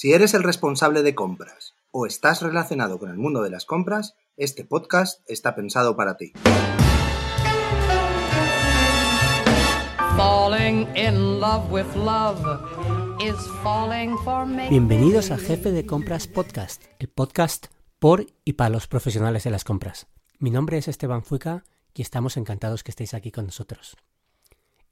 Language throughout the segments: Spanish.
Si eres el responsable de compras o estás relacionado con el mundo de las compras, este podcast está pensado para ti. Bienvenidos a Jefe de Compras Podcast, el podcast por y para los profesionales de las compras. Mi nombre es Esteban Fuica y estamos encantados que estéis aquí con nosotros.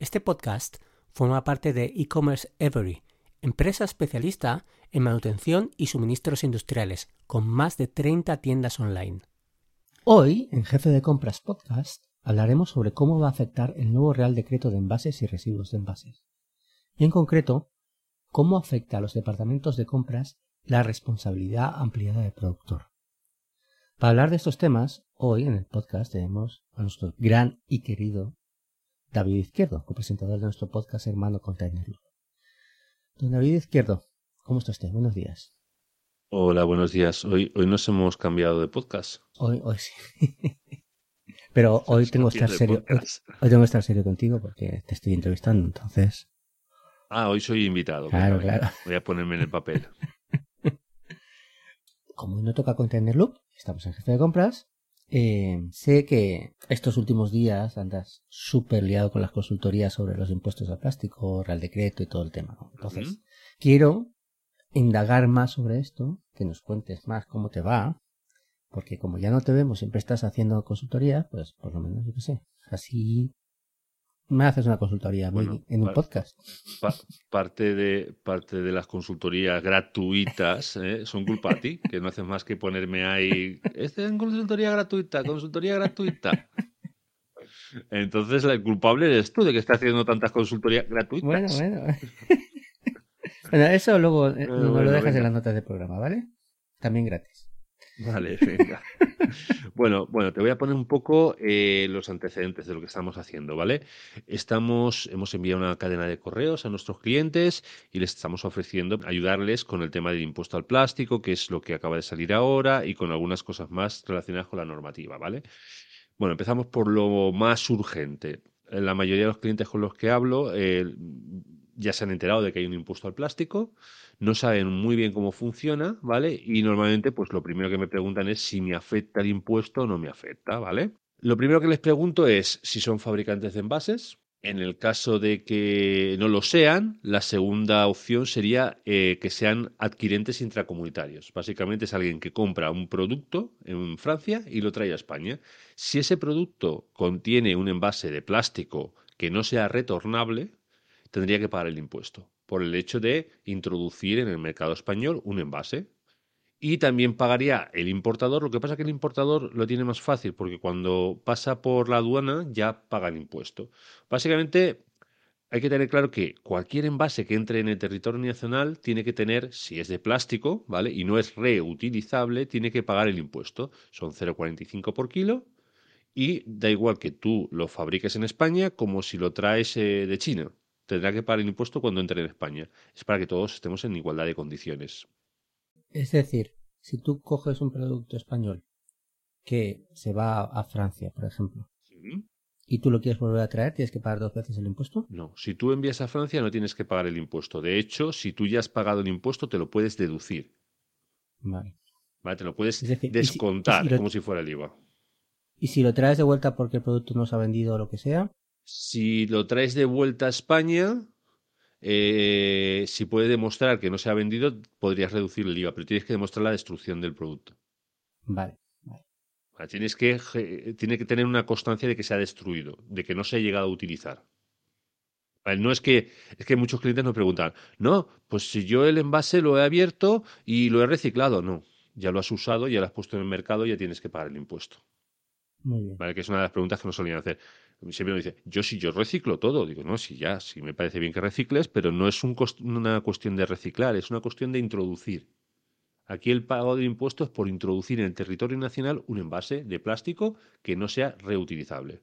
Este podcast forma parte de e-commerce Every, empresa especialista en manutención y suministros industriales, con más de 30 tiendas online. Hoy, en Jefe de Compras Podcast, hablaremos sobre cómo va a afectar el nuevo Real Decreto de Envases y Residuos de Envases. Y en concreto, cómo afecta a los departamentos de compras la responsabilidad ampliada del productor. Para hablar de estos temas, hoy en el podcast tenemos a nuestro gran y querido David Izquierdo, copresentador de nuestro podcast hermano Containerlo. Don David Izquierdo, ¿cómo está usted? Buenos días. Hola, buenos días. Hoy, hoy nos hemos cambiado de podcast. Hoy, hoy sí. Pero hoy tengo que estar serio. Hoy, tengo que estar serio contigo porque te estoy entrevistando, entonces. Ah, hoy soy invitado. Claro, claro. Voy a ponerme en el papel. Como no toca Container Loop, estamos en jefe de compras. Eh, sé que estos últimos días andas súper liado con las consultorías sobre los impuestos al plástico, Real Decreto y todo el tema. Entonces, quiero indagar más sobre esto, que nos cuentes más cómo te va, porque como ya no te vemos, siempre estás haciendo consultoría, pues por lo menos yo qué sé, así me haces una consultoría en un podcast. parte, de, parte de las consultorías gratuitas ¿eh? son culpa a ti, que no haces más que ponerme ahí. Este es consultoría gratuita, consultoría gratuita. Entonces, el culpable eres tú de que estás haciendo tantas consultorías gratuitas. Bueno, bueno. bueno, eso luego eh, lo dejas en las notas del programa, ¿vale? También gratis. Vale, venga. bueno, bueno, te voy a poner un poco eh, los antecedentes de lo que estamos haciendo, ¿vale? Estamos, hemos enviado una cadena de correos a nuestros clientes y les estamos ofreciendo ayudarles con el tema del impuesto al plástico, que es lo que acaba de salir ahora, y con algunas cosas más relacionadas con la normativa, ¿vale? Bueno, empezamos por lo más urgente. La mayoría de los clientes con los que hablo eh, ya se han enterado de que hay un impuesto al plástico no saben muy bien cómo funciona, ¿vale? Y normalmente, pues lo primero que me preguntan es si me afecta el impuesto o no me afecta, ¿vale? Lo primero que les pregunto es si son fabricantes de envases. En el caso de que no lo sean, la segunda opción sería eh, que sean adquirentes intracomunitarios. Básicamente es alguien que compra un producto en Francia y lo trae a España. Si ese producto contiene un envase de plástico que no sea retornable, tendría que pagar el impuesto por el hecho de introducir en el mercado español un envase. Y también pagaría el importador, lo que pasa es que el importador lo tiene más fácil porque cuando pasa por la aduana ya paga el impuesto. Básicamente hay que tener claro que cualquier envase que entre en el territorio nacional tiene que tener, si es de plástico, ¿vale? Y no es reutilizable, tiene que pagar el impuesto. Son 0,45 por kilo y da igual que tú lo fabriques en España como si lo traes eh, de China tendrá que pagar el impuesto cuando entre en España. Es para que todos estemos en igualdad de condiciones. Es decir, si tú coges un producto español que se va a Francia, por ejemplo, y tú lo quieres volver a traer, ¿tienes que pagar dos veces el impuesto? No, si tú envías a Francia no tienes que pagar el impuesto. De hecho, si tú ya has pagado el impuesto, te lo puedes deducir. Vale. Vale, te lo puedes descontar como si fuera el IVA. ¿Y si lo traes de vuelta porque el producto no se ha vendido o lo que sea? Si lo traes de vuelta a España, eh, si puede demostrar que no se ha vendido, podrías reducir el IVA, pero tienes que demostrar la destrucción del producto. Vale. Tienes que, tiene que tener una constancia de que se ha destruido, de que no se ha llegado a utilizar. No es que, es que muchos clientes nos preguntan, no, pues si yo el envase lo he abierto y lo he reciclado, no, ya lo has usado, ya lo has puesto en el mercado, ya tienes que pagar el impuesto. Muy bien. ¿Vale? Que es una de las preguntas que nos solían hacer. Siempre me dice, yo sí, yo reciclo todo. Digo, no, sí, ya, sí me parece bien que recicles, pero no es una cuestión de reciclar, es una cuestión de introducir. Aquí el pago de impuestos es por introducir en el territorio nacional un envase de plástico que no sea reutilizable.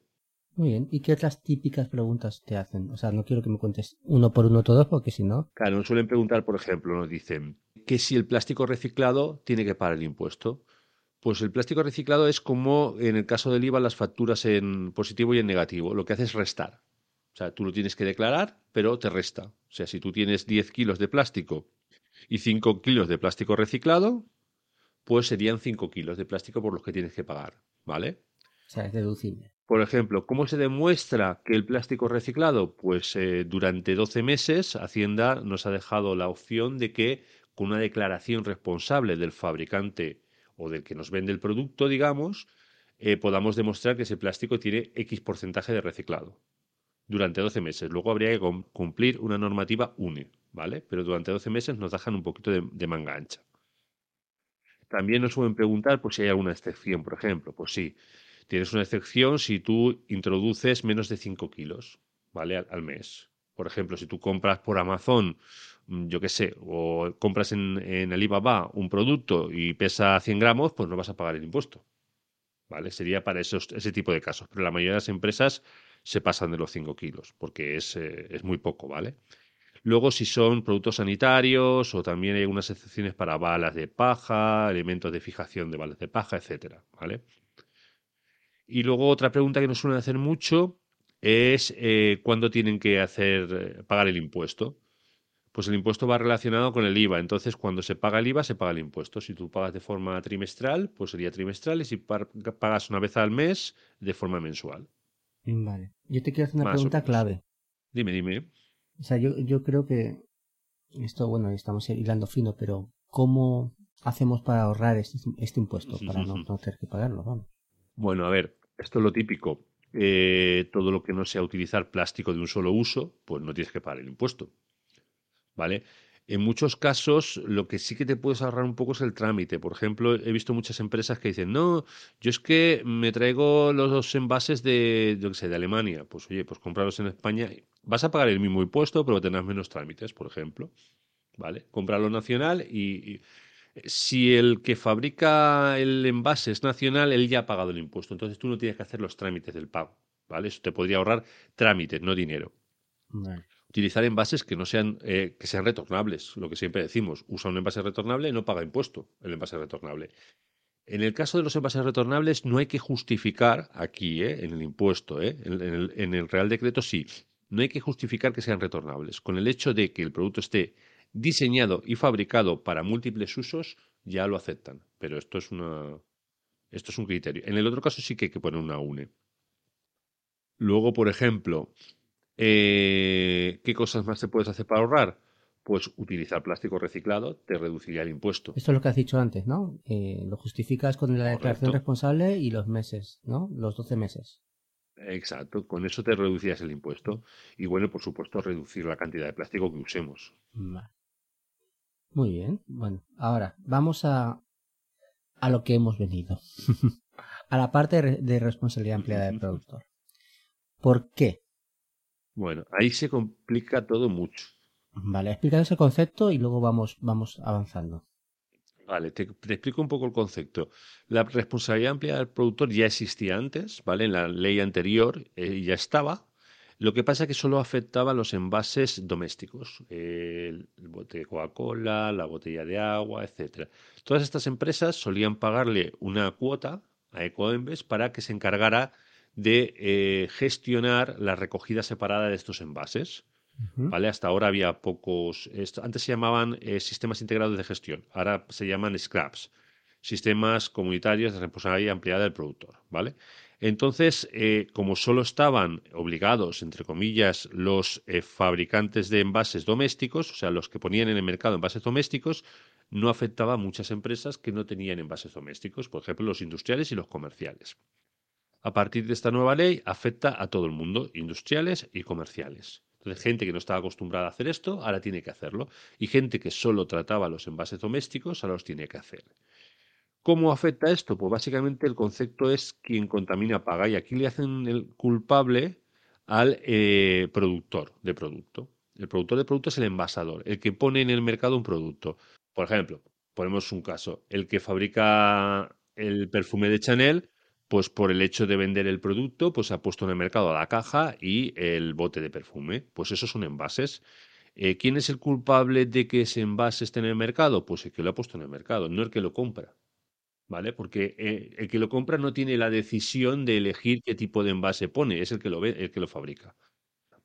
Muy bien. ¿Y qué otras típicas preguntas te hacen? O sea, no quiero que me cuentes uno por uno todos porque si no... Claro, nos suelen preguntar, por ejemplo, nos dicen que si el plástico reciclado tiene que pagar el impuesto. Pues el plástico reciclado es como en el caso del IVA las facturas en positivo y en negativo. Lo que hace es restar. O sea, tú lo tienes que declarar, pero te resta. O sea, si tú tienes 10 kilos de plástico Y 5 kilos de plástico reciclado, pues serían 5 kilos de plástico por los que tienes que pagar, ¿vale? O sea, es deducible. Por ejemplo, ¿cómo se demuestra que el plástico es reciclado? Pues eh, durante 12 meses Hacienda nos ha dejado la opción de que con una declaración responsable del fabricante o del que nos vende el producto, digamos, eh, podamos demostrar que ese plástico tiene X porcentaje de reciclado durante 12 meses. Luego habría que cumplir una normativa UNE, ¿vale? Pero durante 12 meses nos dejan un poquito de, manga ancha. También nos pueden preguntar pues, si hay alguna excepción, por ejemplo. Pues sí, tienes una excepción si tú introduces menos de 5 kilos, ¿vale? Al, mes. Por ejemplo, si tú compras por Amazon, yo qué sé, o compras en, en Alibaba un producto y pesa 100 gramos, pues no vas a pagar el impuesto. ¿vale? Sería para esos, ese tipo de casos. Pero la mayoría de las empresas se pasan de los 5 kilos, porque es, eh, es muy poco, ¿vale? Luego, si son productos sanitarios o también hay algunas excepciones para balas de paja, elementos de fijación de balas de paja, etcétera, ¿vale? Y luego otra pregunta que nos suelen hacer mucho es eh, cuándo tienen que hacer eh, pagar el impuesto pues el impuesto va relacionado con el IVA. Entonces, cuando se paga el IVA, se paga el impuesto. Si tú pagas de forma trimestral, pues sería trimestral. Y si pagas una vez al mes, de forma mensual. Vale. Yo te quiero hacer una pregunta clave. Dime, dime. O sea, yo, yo creo que esto, bueno, estamos hilando fino, pero ¿cómo hacemos para ahorrar este, este impuesto? Para no, tener que pagarlo, vamos. Bueno, a ver, esto es lo típico. Eh, todo lo que no sea utilizar plástico de un solo uso, pues no tienes que pagar el impuesto. ¿Vale? En muchos casos, lo que sí que te puedes ahorrar un poco es el trámite. Por ejemplo, he visto muchas empresas que dicen, no, yo es que me traigo los envases de, yo sé, de Alemania. Pues oye, pues comprarlos en España. Vas a pagar el mismo impuesto, pero tendrás menos trámites, por ejemplo. ¿Vale? Comprarlo nacional y, si el que fabrica el envase es nacional, él ya ha pagado el impuesto. Entonces tú no tienes que hacer los trámites del pago. ¿Vale? Eso te podría ahorrar trámites, no dinero utilizar envases que no sean, eh, que sean retornables, lo que siempre decimos, usa un envase retornable y no paga impuesto el envase retornable. En el caso de los envases retornables no hay que justificar aquí, eh, en el impuesto, eh, en, el, Real Decreto sí, no hay que justificar que sean retornables. Con el hecho de que el producto esté diseñado y fabricado para múltiples usos, ya lo aceptan. Pero esto es una, esto es un criterio. En el otro caso sí que hay que poner una UNE. Luego, por ejemplo, eh, ¿Qué cosas más se puedes hacer para ahorrar? Pues utilizar plástico reciclado te reduciría el impuesto. Esto es lo que has dicho antes, ¿no? Eh, lo justificas con la declaración responsable y los meses, ¿no? Los 12 meses. Exacto, con eso te reducirías el impuesto. Y bueno, por supuesto, reducir la cantidad de plástico que usemos. Muy bien. Bueno, ahora vamos a, a lo que hemos venido. a la parte de responsabilidad empleada del productor. ¿Por qué bueno, ahí se complica todo mucho. Vale, explica ese concepto y luego vamos, vamos avanzando. Vale, te, explico un poco el concepto. La responsabilidad amplia del productor ya existía antes, ¿vale? En la ley anterior eh, ya estaba. Lo que pasa es que solo afectaba a los envases domésticos, el, bote de Coca-Cola, la botella de agua, etcétera. Todas estas empresas solían pagarle una cuota a Ecoembes para que se encargara de eh, gestionar la recogida separada de estos envases. ¿Vale? Hasta ahora había pocos. antes se llamaban eh, sistemas integrados de gestión, ahora se llaman scraps, sistemas comunitarios de responsabilidad ampliada del productor. ¿Vale? Entonces, eh, como solo estaban obligados, entre comillas, los fabricantes de envases domésticos, o sea, los que ponían en el mercado envases domésticos, no afectaba a muchas empresas que no tenían envases domésticos, por ejemplo, los industriales y los comerciales a partir de esta nueva ley afecta a todo el mundo, industriales y comerciales. Entonces, gente que no estaba acostumbrada a hacer esto, ahora tiene que hacerlo. Y gente que solo trataba los envases domésticos, ahora los tiene que hacer. ¿Cómo afecta esto? Pues básicamente el concepto es quien contamina paga. Y aquí le hacen el culpable al eh, productor de producto. El productor de producto es el envasador, el que pone en el mercado un producto. Por ejemplo, ponemos un caso, el que fabrica el perfume de Chanel pues por el hecho de vender el producto, pues ha puesto en el mercado la caja y el bote de perfume. Pues esos son envases. Eh, ¿Quién es el culpable de que ese envase esté en el mercado? Pues el que lo ha puesto en el mercado, no el que lo compra. ¿Vale? Porque eh, el que lo compra no tiene la decisión de elegir qué tipo de envase pone, es el que lo ve, el que lo fabrica.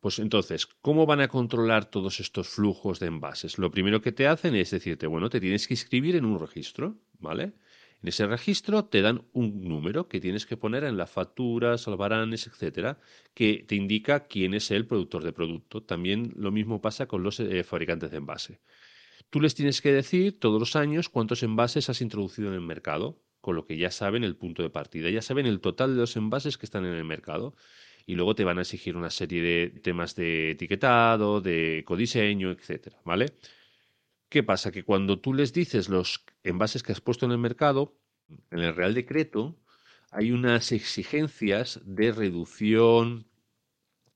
pues entonces, ¿cómo van a controlar todos estos flujos de envases? Lo primero que te hacen es decirte, bueno, te tienes que inscribir en un registro, ¿vale? En ese registro te dan un número que tienes que poner en las facturas, albaranes, etcétera, que te indica quién es el productor de producto. También lo mismo pasa con los eh, fabricantes de envase. Tú les tienes que decir todos los años cuántos envases has introducido en el mercado, con lo que ya saben el punto de partida, ya saben el total de los envases que están en el mercado. Y luego te van a exigir una serie de temas de etiquetado, de ecodiseño, etcétera, ¿vale? ¿Qué pasa? Que cuando tú les dices los envases que has puesto en el mercado, en el Real Decreto hay unas exigencias de reducción,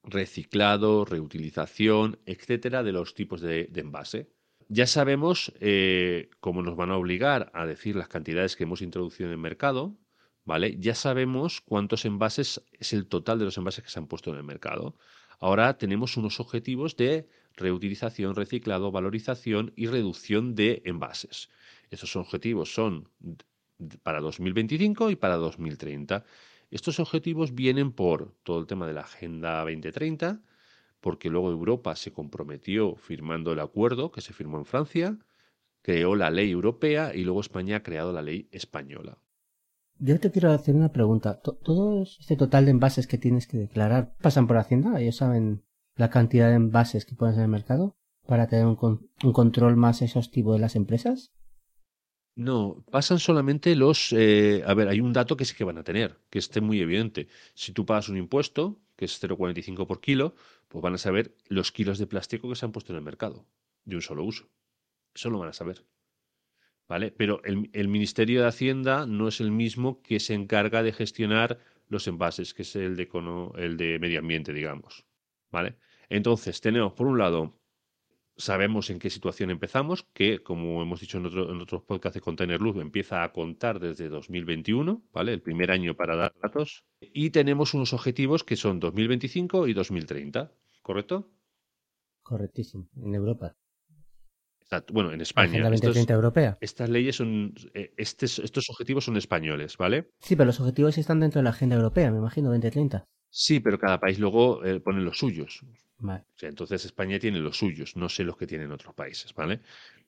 reciclado, reutilización, etcétera, de los tipos de, envase. Ya sabemos eh, cómo nos van a obligar a decir las cantidades que hemos introducido en el mercado, ¿vale? Ya sabemos cuántos envases es el total de los envases que se han puesto en el mercado. Ahora tenemos unos objetivos de reutilización, reciclado, valorización y reducción de envases. Esos objetivos son para 2025 y para 2030. Estos objetivos vienen por todo el tema de la Agenda 2030, porque luego Europa se comprometió firmando el acuerdo que se firmó en Francia, creó la ley europea y luego España ha creado la ley española. Yo te quiero hacer una pregunta. ¿Todo este total de envases que tienes que declarar pasan por Hacienda? ¿Ellos saben la cantidad de envases que pones en el mercado para tener un, control más exhaustivo de las empresas? No, pasan solamente los... Eh, a ver, hay un dato que sí que van a tener, que esté muy evidente. Si tú pagas un impuesto, que es 0,45 por kilo, pues van a saber los kilos de plástico que se han puesto en el mercado, de un solo uso. Eso lo van a saber. ¿vale? Pero el, Ministerio de Hacienda no es el mismo que se encarga de gestionar los envases, que es el de, el de medio ambiente, digamos, ¿vale? Entonces, tenemos, por un lado, sabemos en qué situación empezamos, que, como hemos dicho en, otros podcasts de Container Loop, empieza a contar desde 2021, ¿vale? El primer año para dar datos. Y tenemos unos objetivos que son 2025 y 2030, ¿correcto? Correctísimo, en Europa. Bueno, en España. europea. Estas leyes son. Eh, estos objetivos son españoles, ¿vale? Sí, pero los objetivos están dentro de la agenda europea, me imagino, 2030. Sí, pero cada país luego eh, pone los suyos. Vale. O sea, entonces España tiene los suyos, no sé los que tienen otros países, ¿vale?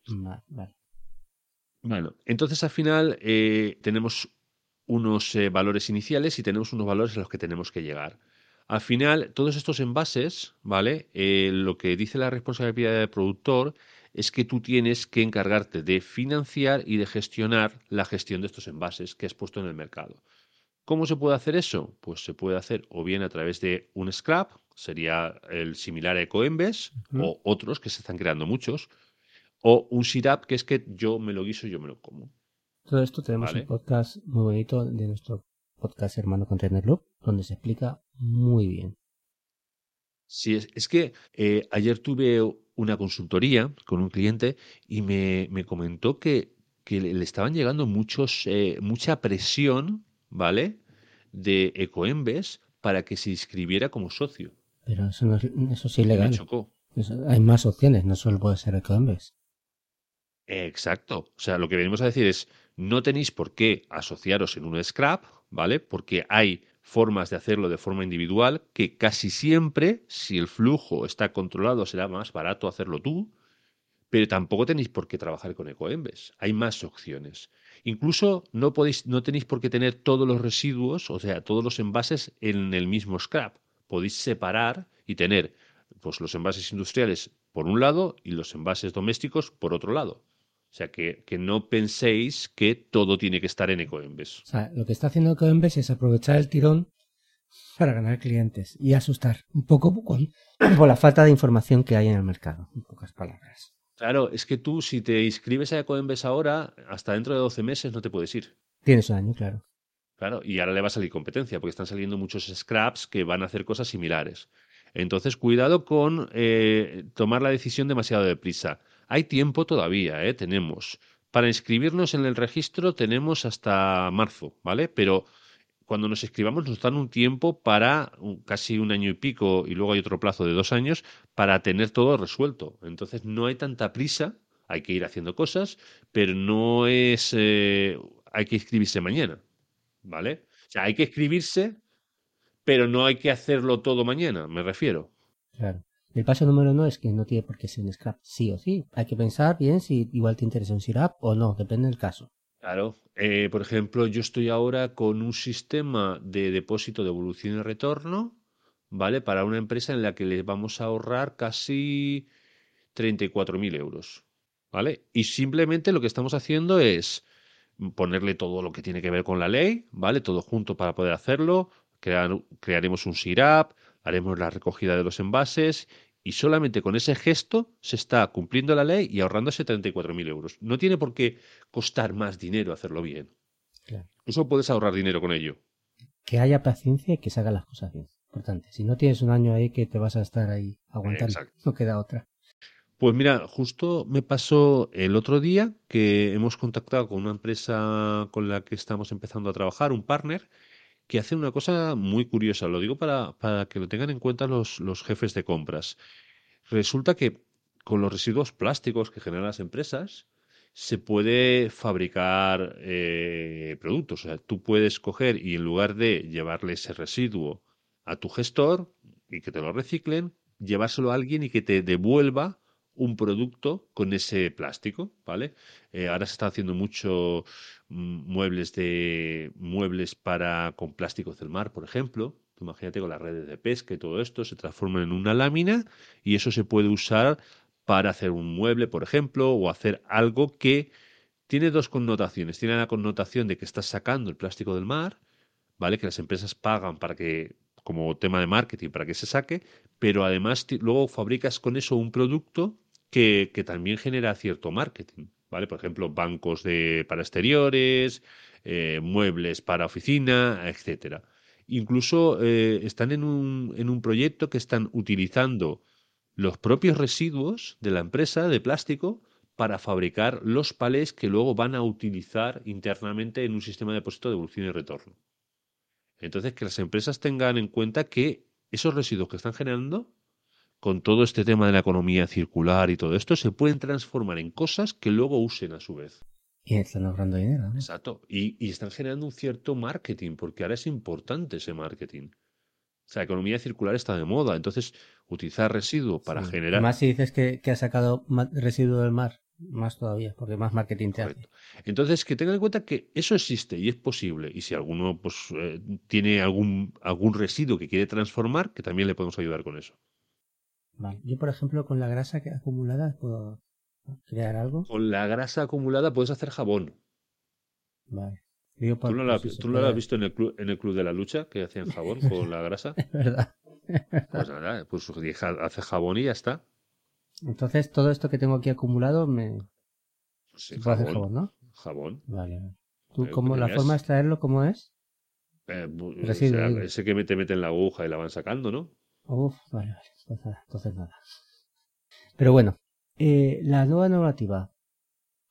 Vale. Bueno, entonces al final eh, tenemos unos valores iniciales y tenemos unos valores a los que tenemos que llegar. Al final, todos estos envases, ¿vale? lo que dice la responsabilidad del productor es que tú tienes que encargarte de financiar y de gestionar la gestión de estos envases que has puesto en el mercado. ¿Cómo se puede hacer eso? Pues se puede hacer o bien a través de un scrap, sería el similar a EcoEmbes, o otros que se están creando muchos, o un SIRAP, que es que yo me lo guiso y yo me lo como. Todo esto tenemos un podcast muy bonito de nuestro podcast hermano Container Loop, donde se explica muy bien. Sí, es, que eh, ayer tuve una consultoría con un cliente y me, comentó que, le estaban llegando muchos, eh, mucha presión, ¿vale? De Ecoembes para que se inscribiera como socio. Pero eso, no es, eso es ilegal. Me chocó. hay más opciones, no solo puede ser Ecoembes. Exacto. O sea, lo que venimos a decir es, no tenéis por qué asociaros en un scrap, ¿vale? Porque hay formas de hacerlo de forma individual que casi siempre, si el flujo está controlado, será más barato hacerlo tú, pero tampoco tenéis por qué trabajar con Ecoembes. Hay más opciones. Incluso no, podéis, no tenéis por qué tener todos los residuos, o sea, todos los envases en el mismo scrap. Podéis separar y tener pues, los envases industriales por un lado y los envases domésticos por otro lado. O sea, que, no penséis que todo tiene que estar en Ecoembes. O sea, lo que está haciendo Ecoembes es aprovechar el tirón para ganar clientes y asustar un poco por la falta de información que hay en el mercado, en pocas palabras. Claro, es que tú si te inscribes a Ecoembes ahora, hasta dentro de 12 meses no te puedes ir. Tienes un año, claro. Claro, y ahora le va a salir competencia, porque están saliendo muchos scraps que van a hacer cosas similares. Entonces, cuidado con eh, tomar la decisión demasiado deprisa. Hay tiempo todavía, ¿eh? Tenemos. Para inscribirnos en el registro tenemos hasta marzo, ¿vale? Pero cuando nos inscribamos nos dan un tiempo para casi un año y pico y luego hay otro plazo de dos años para tener todo resuelto. Entonces no hay tanta prisa, hay que ir haciendo cosas, pero no es... Eh, hay que inscribirse mañana, ¿vale? O sea, hay que inscribirse, pero no hay que hacerlo todo mañana, me refiero. Claro. El paso número uno es que no tiene por qué ser un scrap, sí o sí. Hay que pensar bien si igual te interesa un scrap o no, depende del caso. Claro. Eh, por ejemplo, yo estoy ahora con un sistema de depósito de evolución y retorno, ¿vale? Para una empresa en la que les vamos a ahorrar casi 34.000 euros, ¿vale? Y simplemente lo que estamos haciendo es ponerle todo lo que tiene que ver con la ley, ¿vale? Todo junto para poder hacerlo. Crear, crearemos un SIRAP, haremos la recogida de los envases y solamente con ese gesto se está cumpliendo la ley y ahorrándose 34.000 euros. No tiene por qué costar más dinero hacerlo bien. Claro. Incluso puedes ahorrar dinero con ello. Que haya paciencia y que se hagan las cosas bien. Importante. Si no tienes un año ahí que te vas a estar ahí aguantando, Exacto. no queda otra. Pues mira, justo me pasó el otro día que hemos contactado con una empresa con la que estamos empezando a trabajar, un partner, que hace una cosa muy curiosa. Lo digo para, para que lo tengan en cuenta los, los jefes de compras. Resulta que con los residuos plásticos que generan las empresas, se puede fabricar eh, productos. O sea, tú puedes coger y en lugar de llevarle ese residuo a tu gestor y que te lo reciclen, llevárselo a alguien y que te devuelva un producto con ese plástico, ¿vale? Eh, ahora se está haciendo mucho mm, muebles de muebles para con plásticos del mar, por ejemplo. Tú imagínate con las redes de pesca y todo esto se transforma en una lámina y eso se puede usar para hacer un mueble, por ejemplo, o hacer algo que tiene dos connotaciones. Tiene la connotación de que estás sacando el plástico del mar, ¿vale? Que las empresas pagan para que como tema de marketing para que se saque, pero además luego fabricas con eso un producto que, también genera cierto marketing, ¿vale? Por ejemplo, bancos de, para exteriores, eh, muebles para oficina, etcétera. Incluso eh, están en un, en un proyecto que están utilizando los propios residuos de la empresa de plástico para fabricar los palés que luego van a utilizar internamente en un sistema de depósito de evolución y retorno. Entonces, que las empresas tengan en cuenta que esos residuos que están generando, con todo este tema de la economía circular y todo esto, se pueden transformar en cosas que luego usen a su vez. Y están ahorrando dinero, ¿no? Exacto. Y, y están generando un cierto marketing, porque ahora es importante ese marketing. O sea, la economía circular está de moda. Entonces, utilizar residuo para Sí. generar. Más si dices que, que ha sacado residuo del mar, más todavía, porque más marketing te hace. Entonces, que tengan en cuenta que eso existe y es posible. Y si alguno pues, eh, tiene algún, algún residuo que quiere transformar, que también le podemos ayudar con eso. Vale. Yo, por ejemplo, con la grasa acumulada puedo crear algo. Con la grasa acumulada puedes hacer jabón. Vale. Digo, ¿Tú no si has- tú no visto en el, club, en el club de la lucha que hacían jabón con la grasa? Es verdad. Pues nada, pues hace jabón y ya está. Entonces, todo esto que tengo aquí acumulado me Pues sí, puede hacer jabón, jabón, ¿no? jabón. Vale. ¿Tú Eh, cómo, la forma de extraerlo, cómo es? Eh, o sea, ese que te meten la aguja y la van sacando, ¿no? Uf, vale, vale. Entonces, nada, entonces nada. Pero bueno, eh, la nueva normativa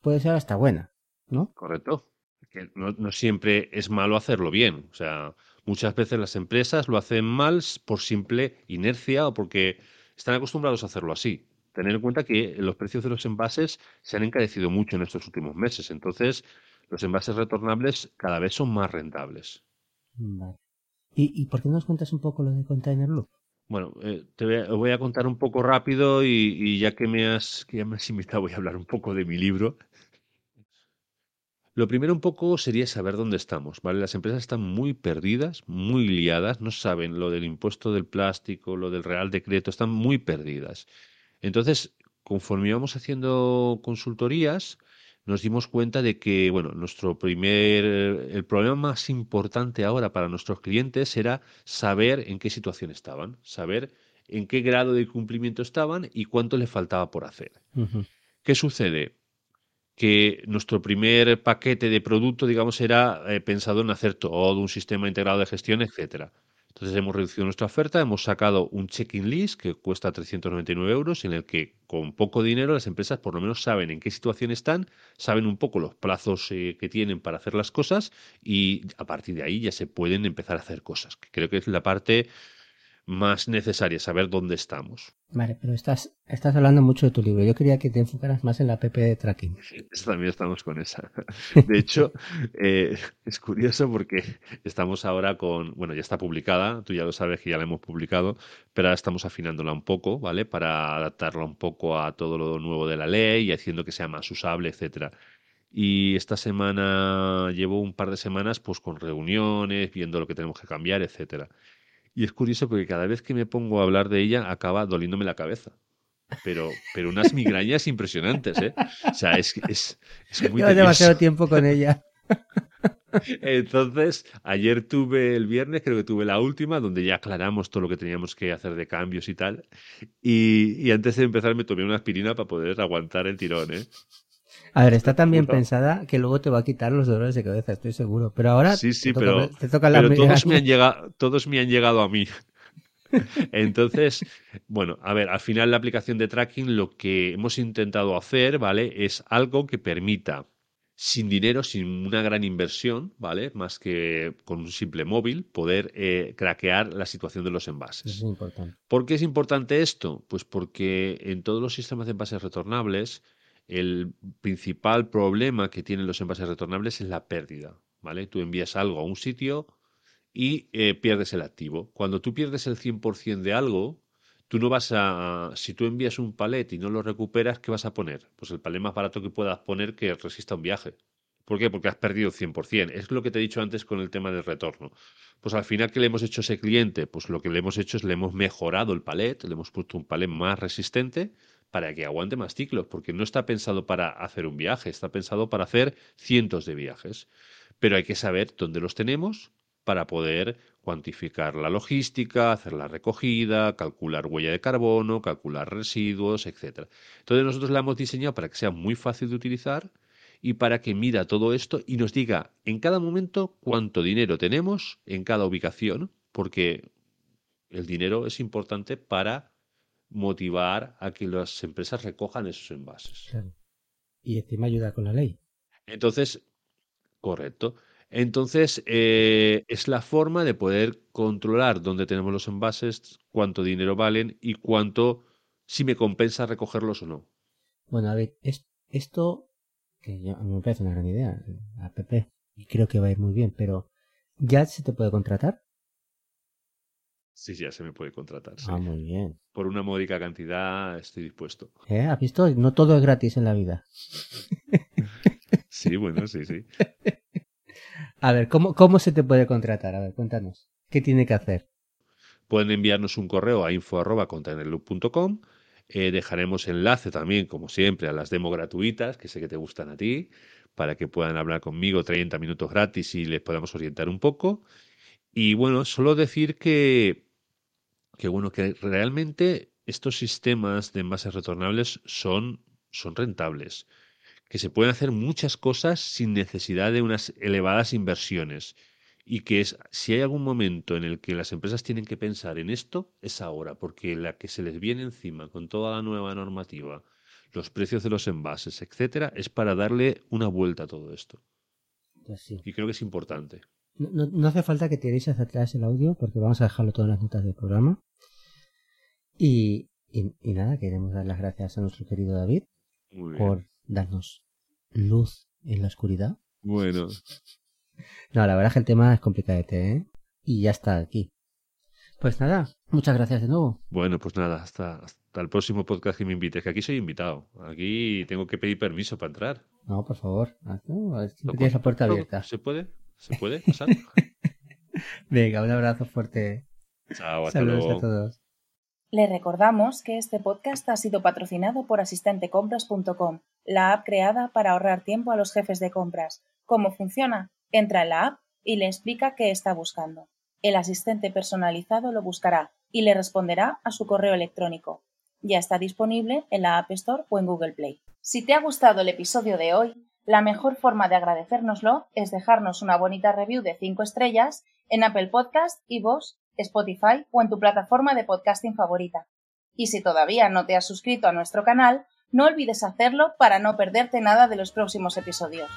puede ser hasta buena, ¿no? Correcto. Que no, no siempre es malo hacerlo bien. O sea, muchas veces las empresas lo hacen mal por simple inercia o porque están acostumbrados a hacerlo así. Tener en cuenta que los precios de los envases se han encarecido mucho en estos últimos meses. Entonces, los envases retornables cada vez son más rentables. Vale. ¿Y, ¿Y por qué no nos cuentas un poco lo de Container Loop? Bueno, eh, te voy a, voy a contar un poco rápido y, ya que me has, que ya me has invitado, voy a hablar un poco de mi libro. Lo primero un poco sería saber dónde estamos, ¿vale? Las empresas están muy perdidas, muy liadas, no saben lo del impuesto del plástico, lo del Real Decreto, están muy perdidas. Entonces, conforme íbamos haciendo consultorías, nos dimos cuenta de que, bueno, nuestro primer, el problema más importante ahora para nuestros clientes era saber en qué situación estaban, saber en qué grado de cumplimiento estaban y cuánto les faltaba por hacer. ¿Qué sucede? Que nuestro primer paquete de producto, digamos, era eh, pensado en hacer todo un sistema integrado de gestión, etcétera. Entonces hemos reducido nuestra oferta, hemos sacado un check-in list que cuesta 399 euros, en el que con poco dinero las empresas por lo menos saben en qué situación están, saben un poco los plazos eh, que tienen para hacer las cosas y a partir de ahí ya se pueden empezar a hacer cosas. que Creo que es la parte más necesaria, saber dónde estamos. Vale, pero estás, estás hablando mucho de tu libro. Yo quería que te enfocaras más en la app de tracking. También estamos con esa. De hecho, eh, es curioso porque estamos ahora con, bueno, ya está publicada, tú ya lo sabes que ya la hemos publicado, pero ahora estamos afinándola un poco, ¿vale? Para adaptarla un poco a todo lo nuevo de la ley y haciendo que sea más usable, etcétera. Y esta semana llevo un par de semanas pues con reuniones, viendo lo que tenemos que cambiar, etcétera. Y es curioso porque cada vez que me pongo a hablar de ella acaba doliéndome la cabeza. Pero, pero unas migrañas impresionantes, ¿eh? O sea, es, es, es muy Llevas demasiado tiempo con ella. Entonces, ayer tuve el viernes, creo que tuve la última, donde ya aclaramos todo lo que teníamos que hacer de cambios y tal. Y, y antes de empezar me tomé una aspirina para poder aguantar el tirón, ¿eh? A ver, está tan bien pensada que luego te va a quitar los dolores de cabeza, estoy seguro. Pero ahora sí, sí, te, pero, te toca la pero todos me han llegado, todos me han llegado a mí. Entonces, bueno, a ver, al final la aplicación de tracking lo que hemos intentado hacer, ¿vale? Es algo que permita, sin dinero, sin una gran inversión, ¿vale? Más que con un simple móvil, poder eh, craquear la situación de los envases. es importante. ¿Por qué es importante esto? Pues porque en todos los sistemas de envases retornables, el principal problema que tienen los envases retornables es la pérdida. ¿vale? Tú envías algo a un sitio y eh, pierdes el activo. Cuando tú pierdes el 100% de algo, tú no vas a... Si tú envías un palet y no lo recuperas, ¿qué vas a poner? Pues el palet más barato que puedas poner que resista un viaje. ¿Por qué? Porque has perdido el 100%. Es lo que te he dicho antes con el tema del retorno. Pues al final, ¿qué le hemos hecho a ese cliente? Pues lo que le hemos hecho es le hemos mejorado el palet, le hemos puesto un palet más resistente para que aguante más ciclos, porque no está pensado para hacer un viaje, está pensado para hacer cientos de viajes. Pero hay que saber dónde los tenemos para poder cuantificar la logística, hacer la recogida, calcular huella de carbono, calcular residuos, etc. Entonces nosotros la hemos diseñado para que sea muy fácil de utilizar y para que mida todo esto y nos diga en cada momento cuánto dinero tenemos en cada ubicación, porque el dinero es importante para motivar a que las empresas recojan esos envases. Y encima ayuda con la ley. Entonces, correcto. Entonces, eh, es la forma de poder controlar dónde tenemos los envases, cuánto dinero valen y cuánto, si me compensa recogerlos o no. Bueno, a ver, es, esto, que a mí me parece una gran idea, app, y creo que va a ir muy bien, pero ¿ya se te puede contratar? Sí, ya se me puede contratar. Ah, muy bien. Por una módica cantidad estoy dispuesto. ¿Eh? ¿Has visto? No todo es gratis en la vida. sí, bueno, sí, sí. A ver, ¿cómo, ¿cómo se te puede contratar? A ver, cuéntanos. ¿Qué tiene que hacer? Pueden enviarnos un correo a info.containerloop.com. Eh, dejaremos enlace también, como siempre, a las demos gratuitas, que sé que te gustan a ti, para que puedan hablar conmigo 30 minutos gratis y les podamos orientar un poco. Y bueno, solo decir que, que bueno, que realmente estos sistemas de envases retornables son, son rentables, que se pueden hacer muchas cosas sin necesidad de unas elevadas inversiones y que es, si hay algún momento en el que las empresas tienen que pensar en esto, es ahora, porque la que se les viene encima con toda la nueva normativa, los precios de los envases, etcétera, es para darle una vuelta a todo esto. Pues y creo que es importante. No, hace falta que tiréis hacia atrás el audio porque vamos a dejarlo todo en las notas del programa. Y, y, nada, queremos dar las gracias a nuestro querido David por darnos luz en la oscuridad. Bueno. No, la verdad es que el tema es complicadete, ¿eh? Y ya está aquí. Pues nada, muchas gracias de nuevo. Bueno, pues nada, hasta, hasta el próximo podcast que me invites, que aquí soy invitado. Aquí tengo que pedir permiso para entrar. No, por favor. Ah, tienes la puerta abierta. ¿Se puede? ¿Se puede pasar? Venga, un abrazo fuerte. Chao, hasta Saludos luego. a todos. Le recordamos que este podcast ha sido patrocinado por asistentecompras.com, la app creada para ahorrar tiempo a los jefes de compras. ¿Cómo funciona? Entra en la app y le explica qué está buscando. El asistente personalizado lo buscará y le responderá a su correo electrónico. Ya está disponible en la App Store o en Google Play. Si te ha gustado el episodio de hoy, la mejor forma de agradecérnoslo es dejarnos una bonita review de 5 estrellas en Apple Podcast, iVoox, Spotify o en tu plataforma de podcasting favorita. Y si todavía no te has suscrito a nuestro canal, no olvides hacerlo para no perderte nada de los próximos episodios.